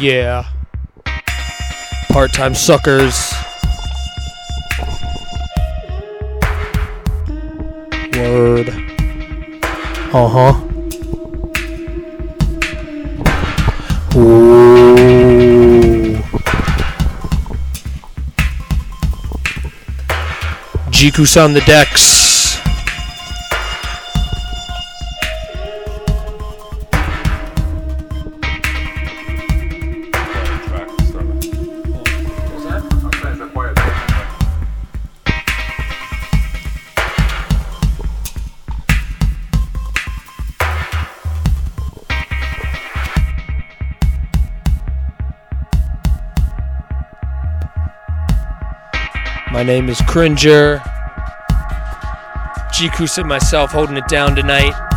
Yeah. Part time suckers. Word. Uh huh. Ooh. Jikus on the decks. Name is Cringer. Jikus and myself holding it down tonight.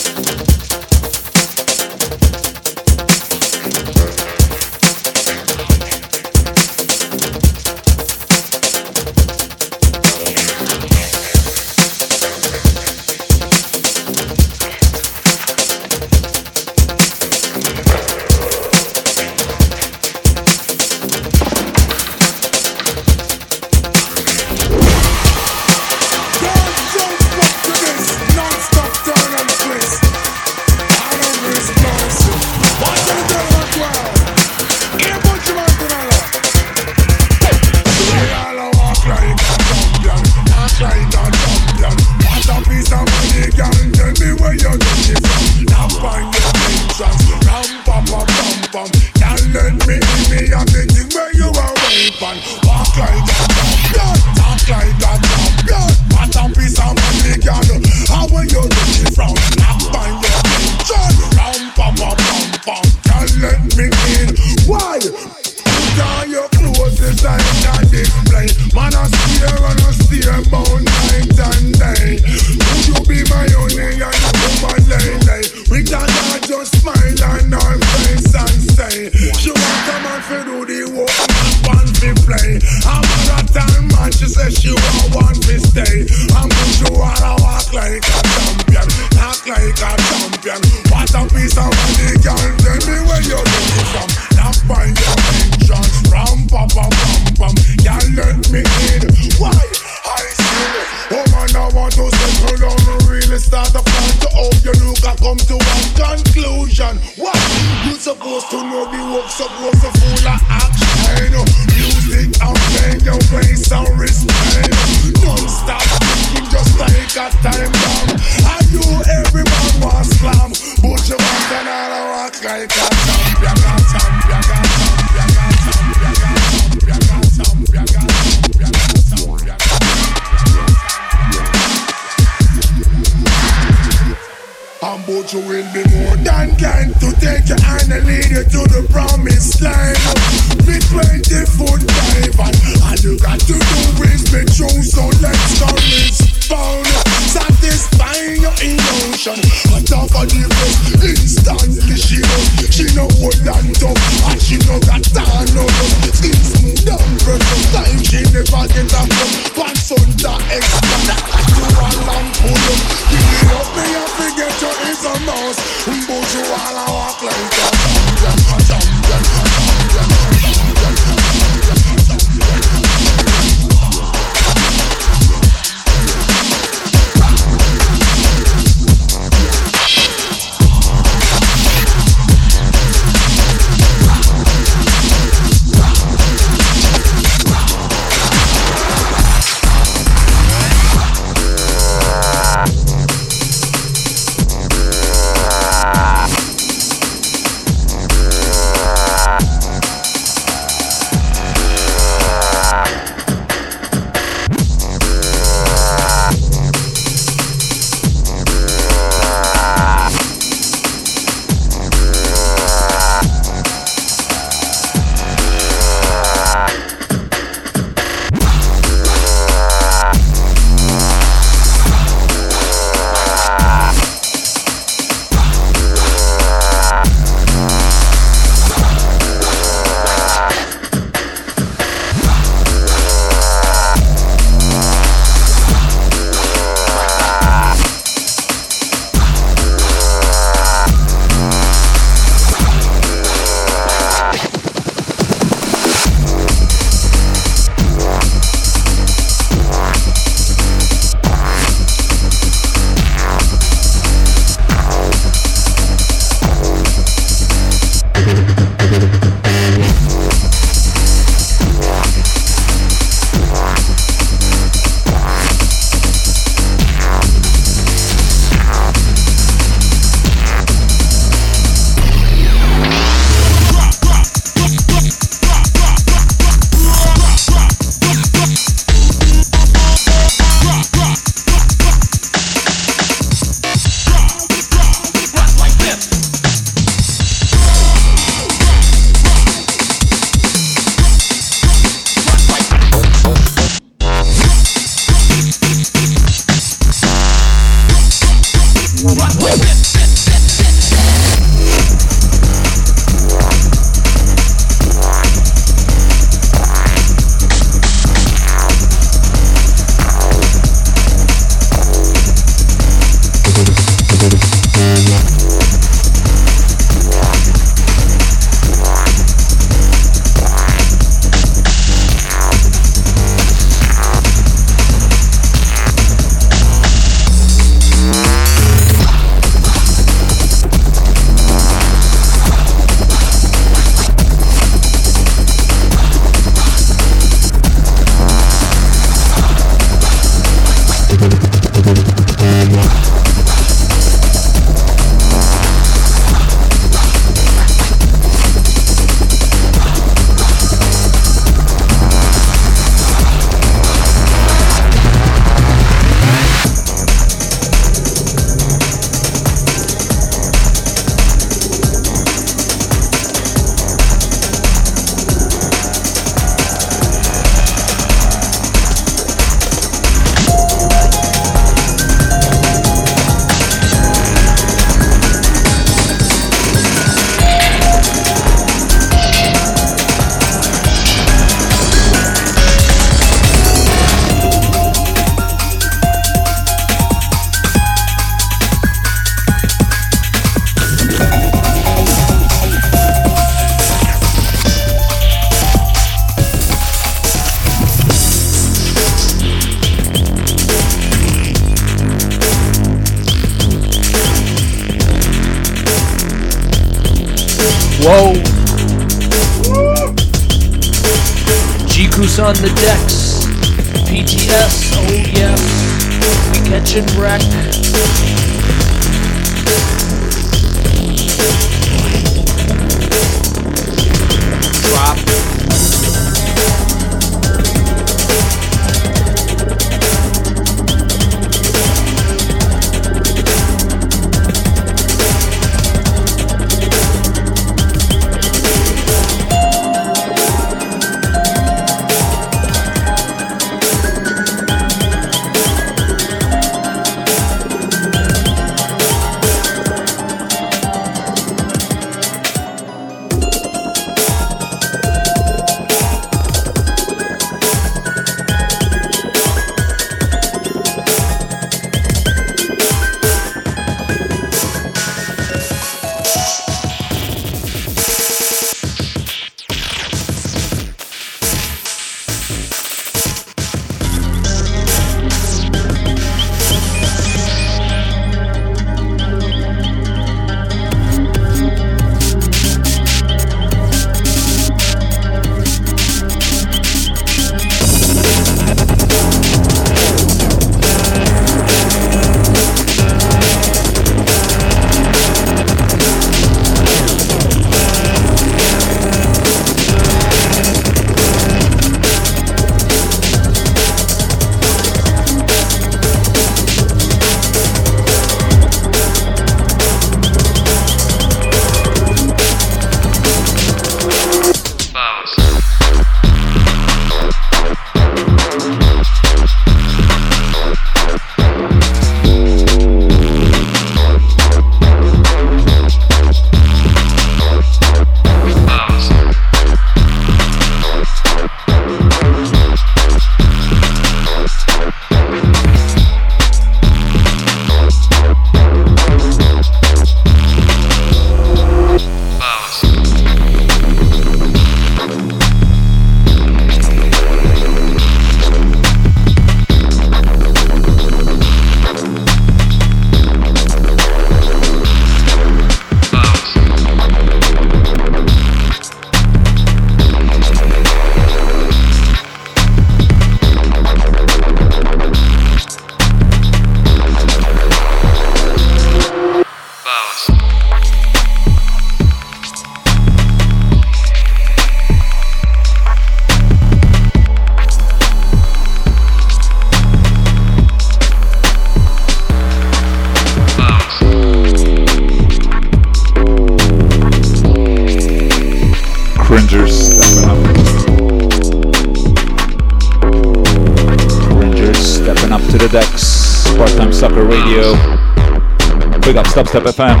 Big up Stubstep FM.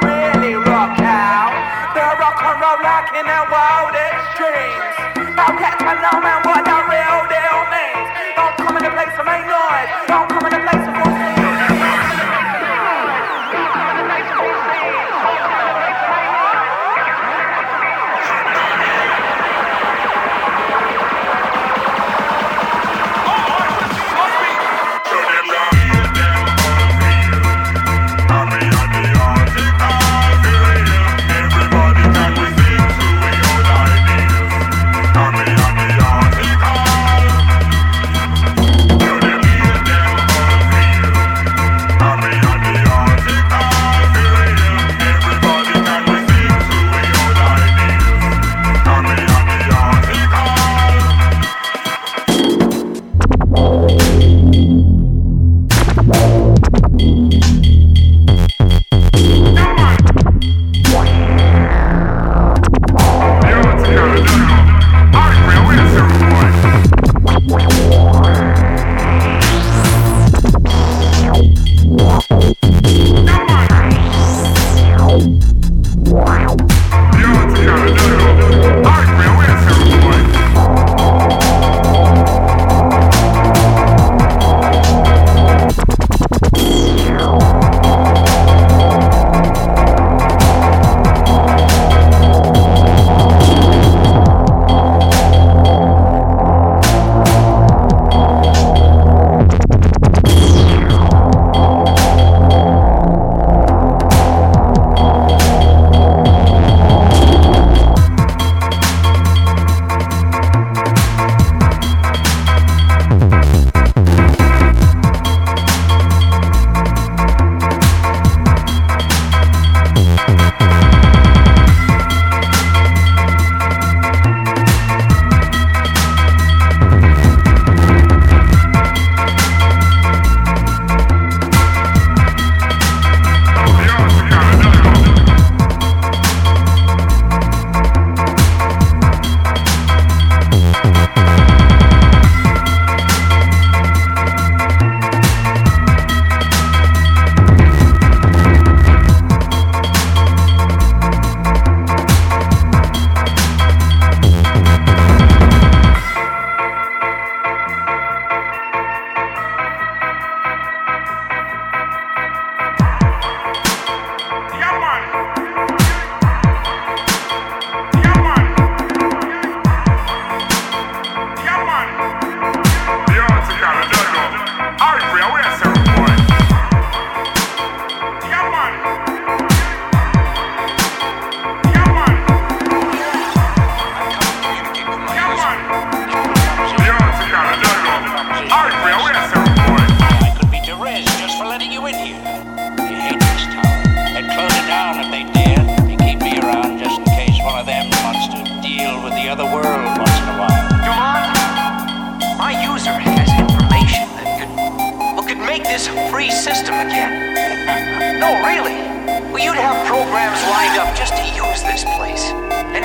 roll like in their wildest dreams. Don't catch my no man what that real deal means. Don't come in the place of my noise. Don't come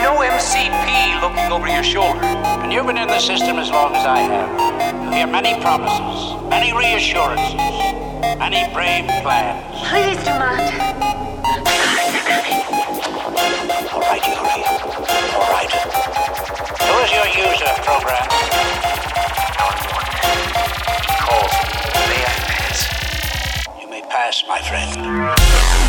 no MCP looking over your shoulder. And you've been in the system as long as I have. You hear many promises, many reassurances, many brave plans. Please do not. All right, Yuri. All right. Who is your user program? Calls. May I pass? You may pass, my friend.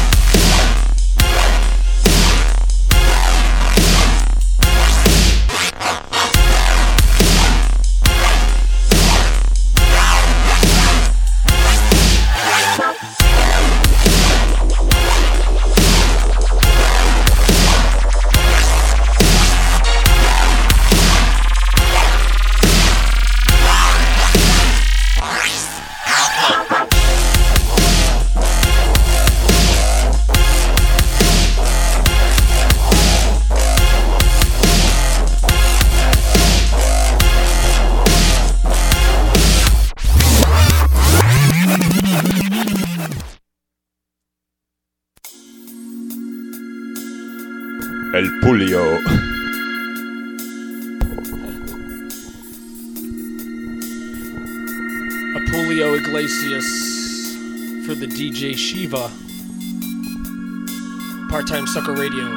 Part time sucker radio.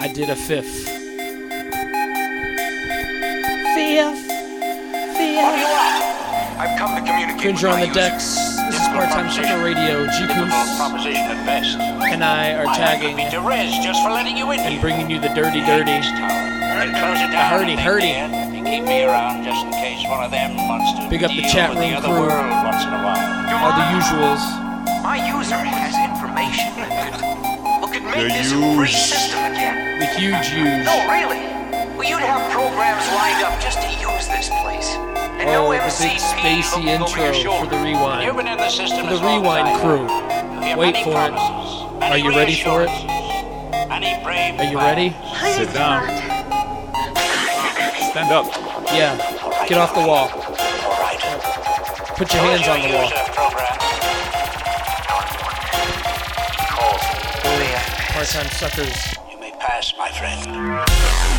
I did a fifth. Fifth. Fifth. I've come to communicate Cringer with on the user. decks. This is part time sucker radio. Difficult Jikus proposition at best. and I are I tagging be Derez just for letting you in and bringing you the dirty, dirty. And close it down. Hurdy, hurdy. can, keep me around just in case one of them wants to Big up the chat with room the other crew. world once in a while. All the usuals. My user has information. Look, could make The this a free system again. The huge use. No, really. Well, you'd have programs lined up just to use this place. And Oh, no the big spacey looking your intro for shoulder. the You've rewind. been in the system The as long as rewind I crew. Wait many for it. promises, many Are you ready for it? reassurances, brave Are you plans. ready? Please Sit down. Stand up. Yeah. Get off the wall. Put your hands on the wall. Time suckers. You may pass, my friend.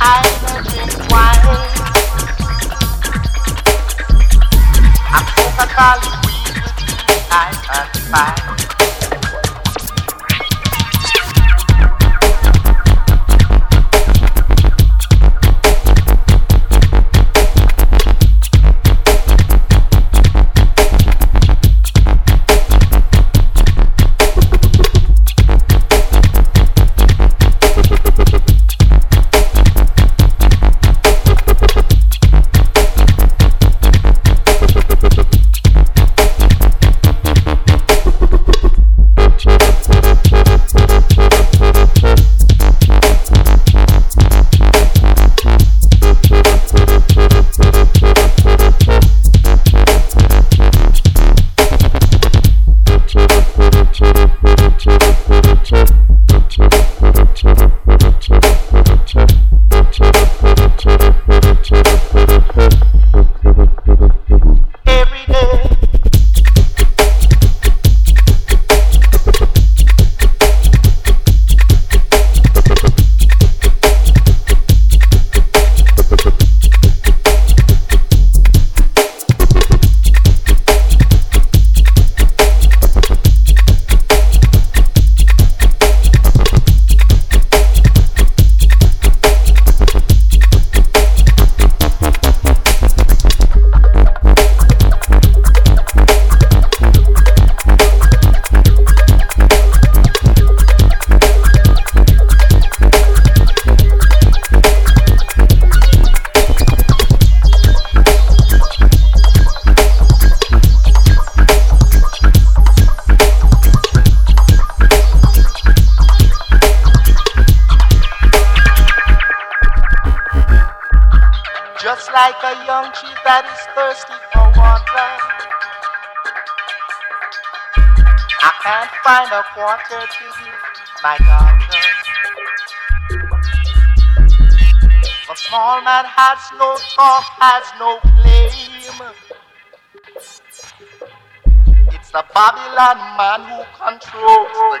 I no drink wine. And Coca-Cola weed fine. has no claim. It's the Babylon man who controls the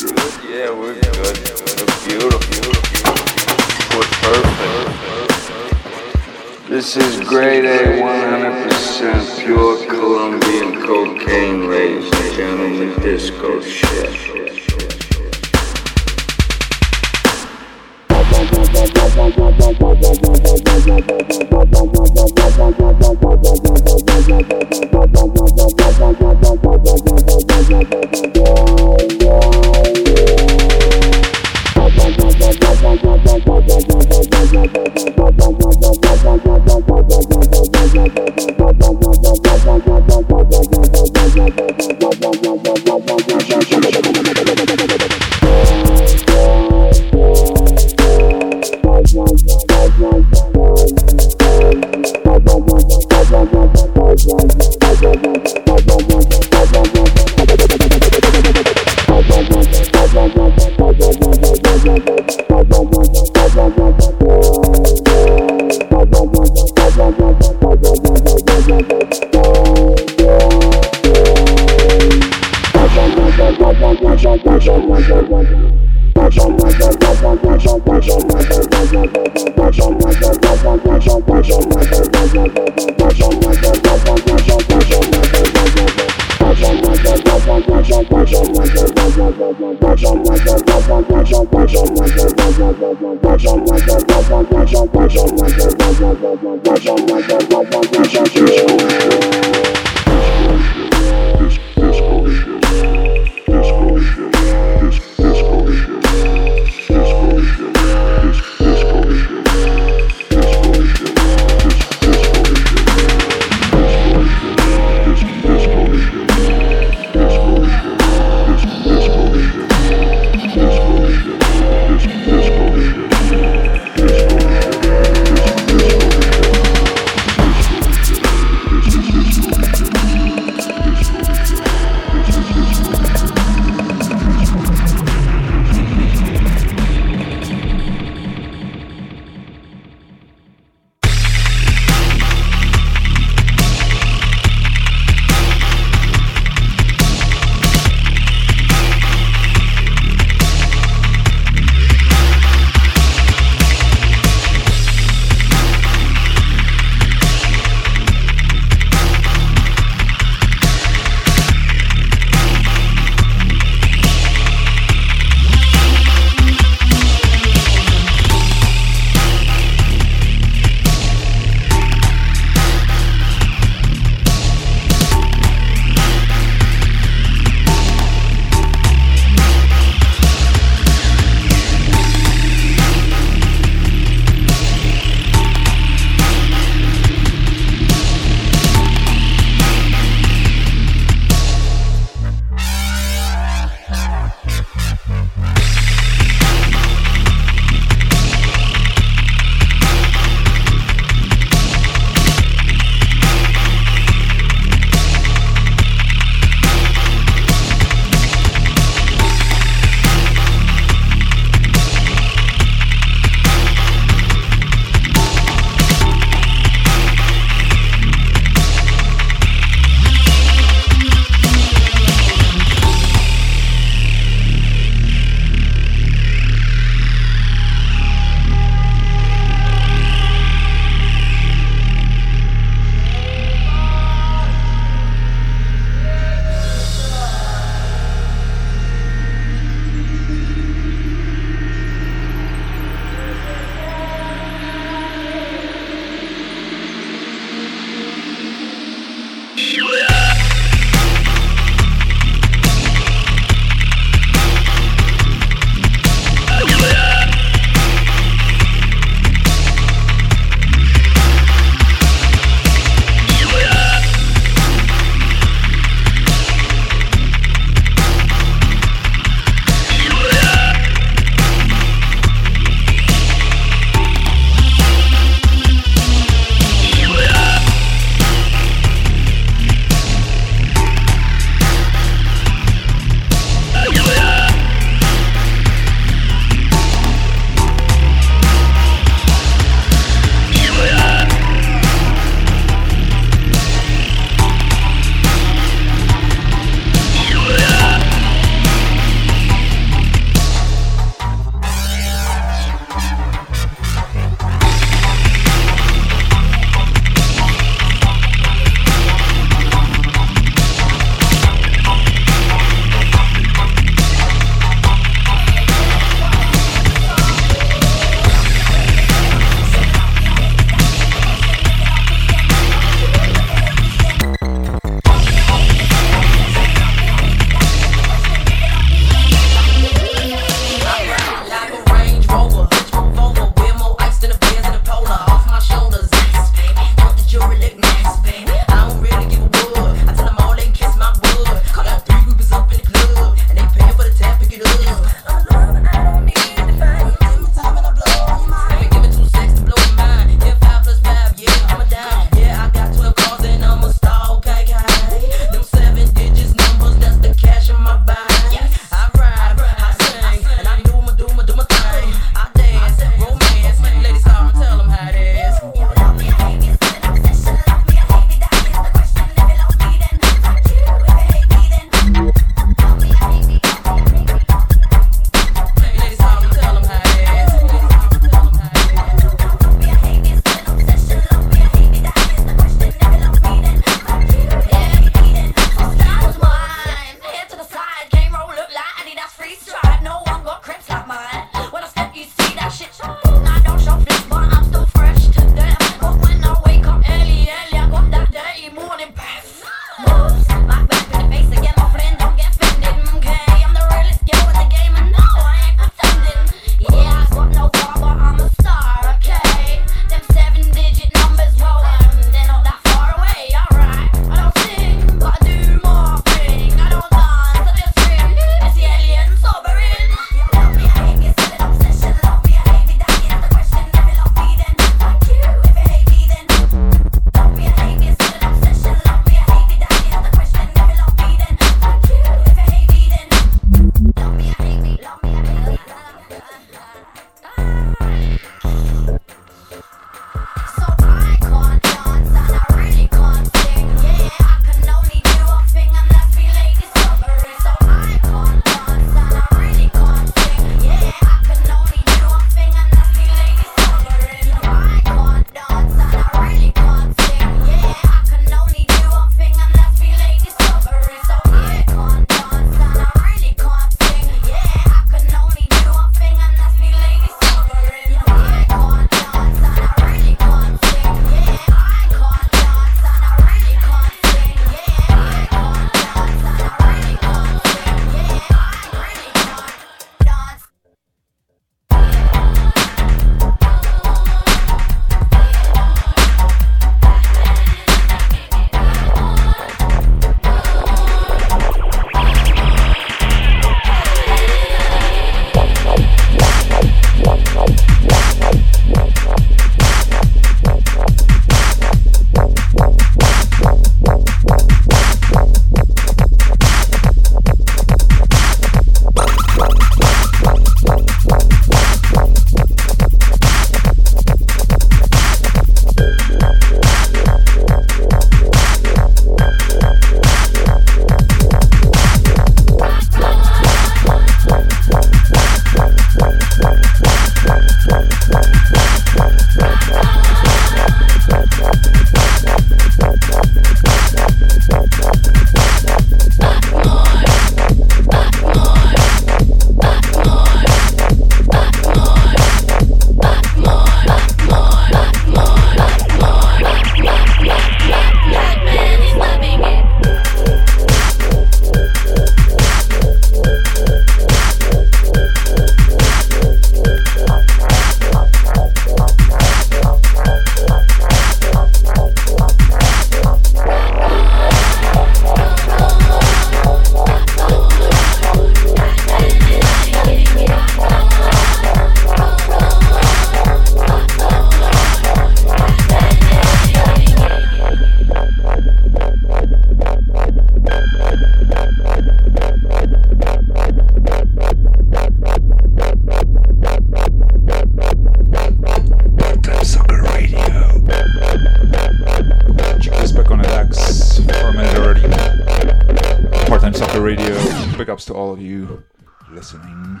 Ups to all of you listening.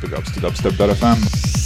Big ups to dubstep.fm.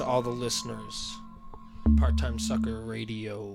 to all the listeners. Part Time Sucker Radio.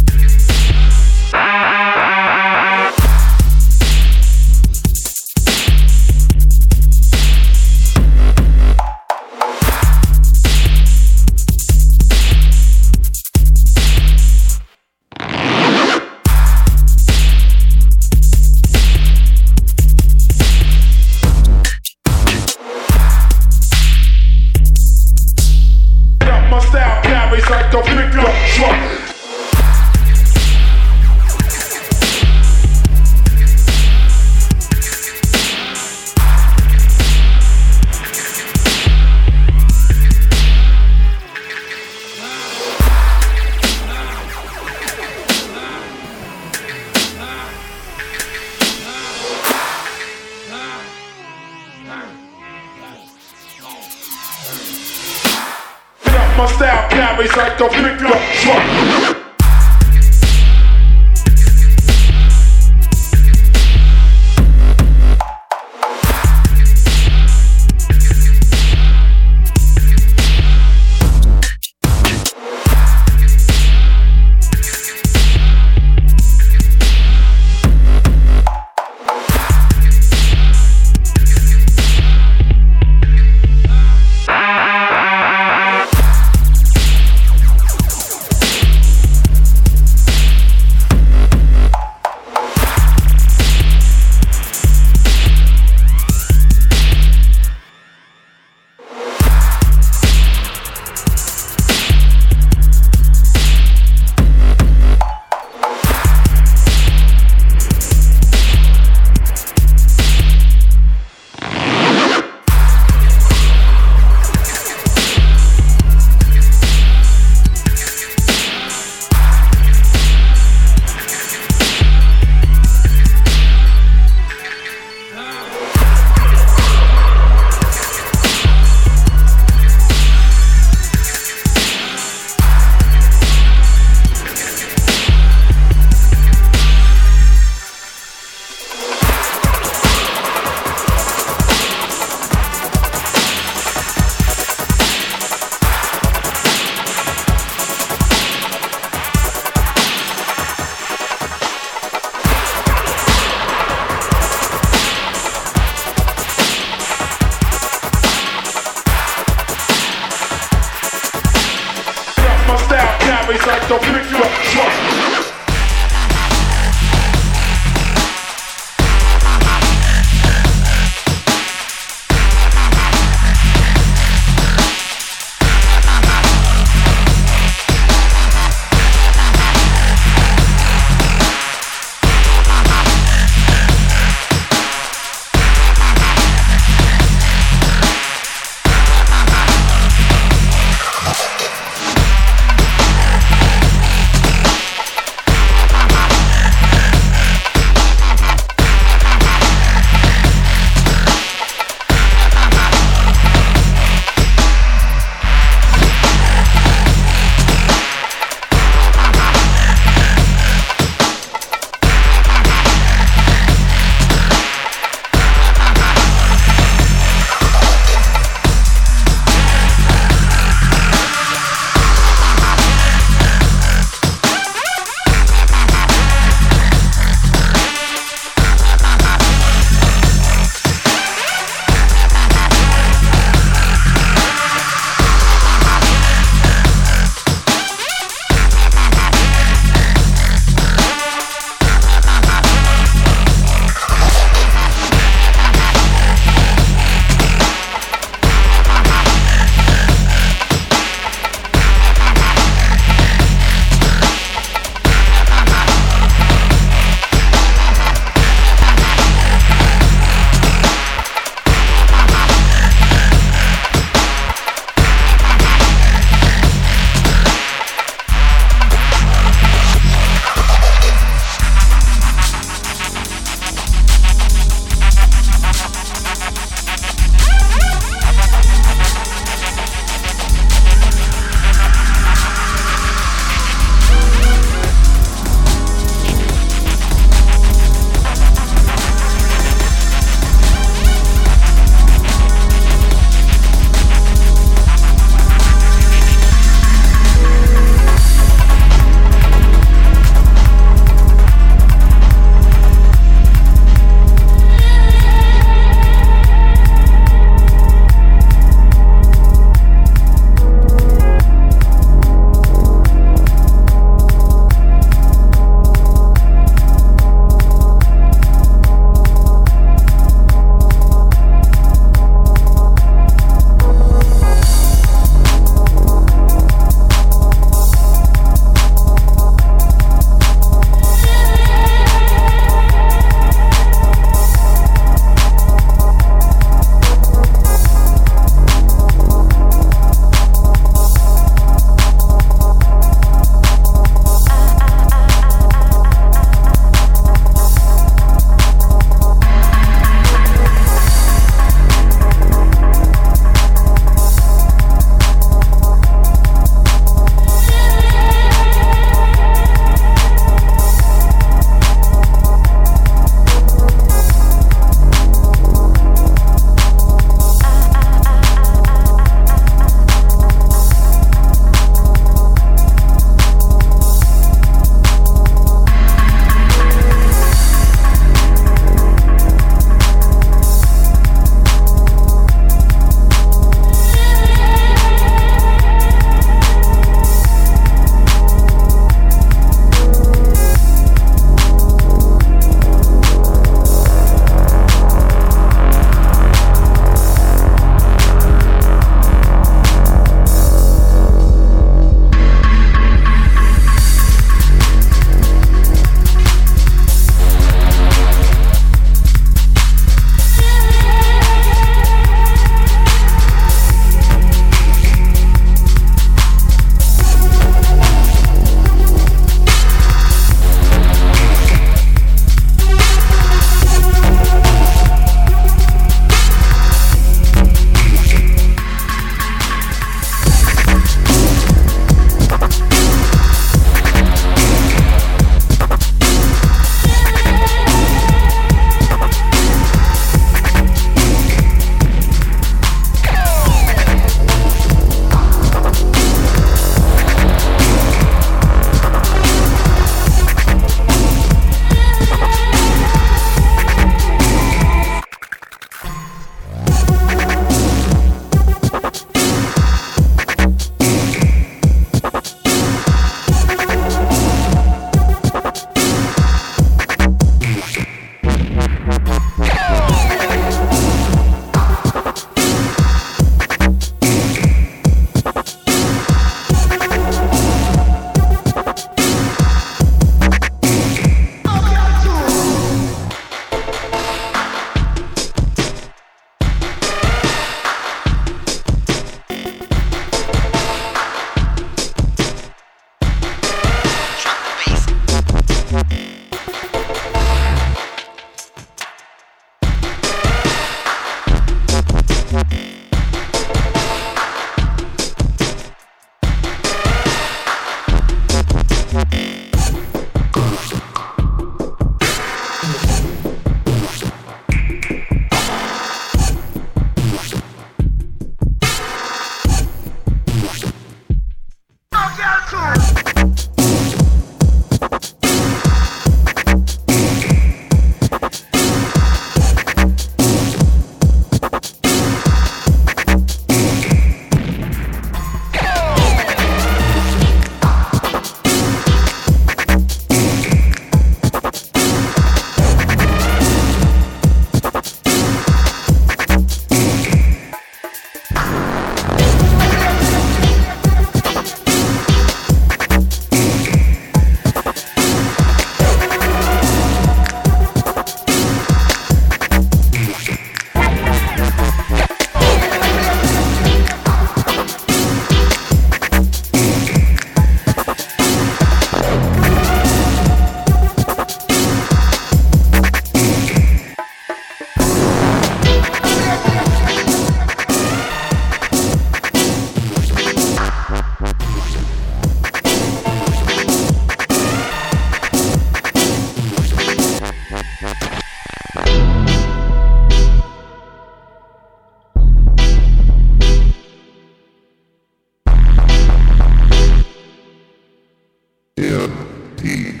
M T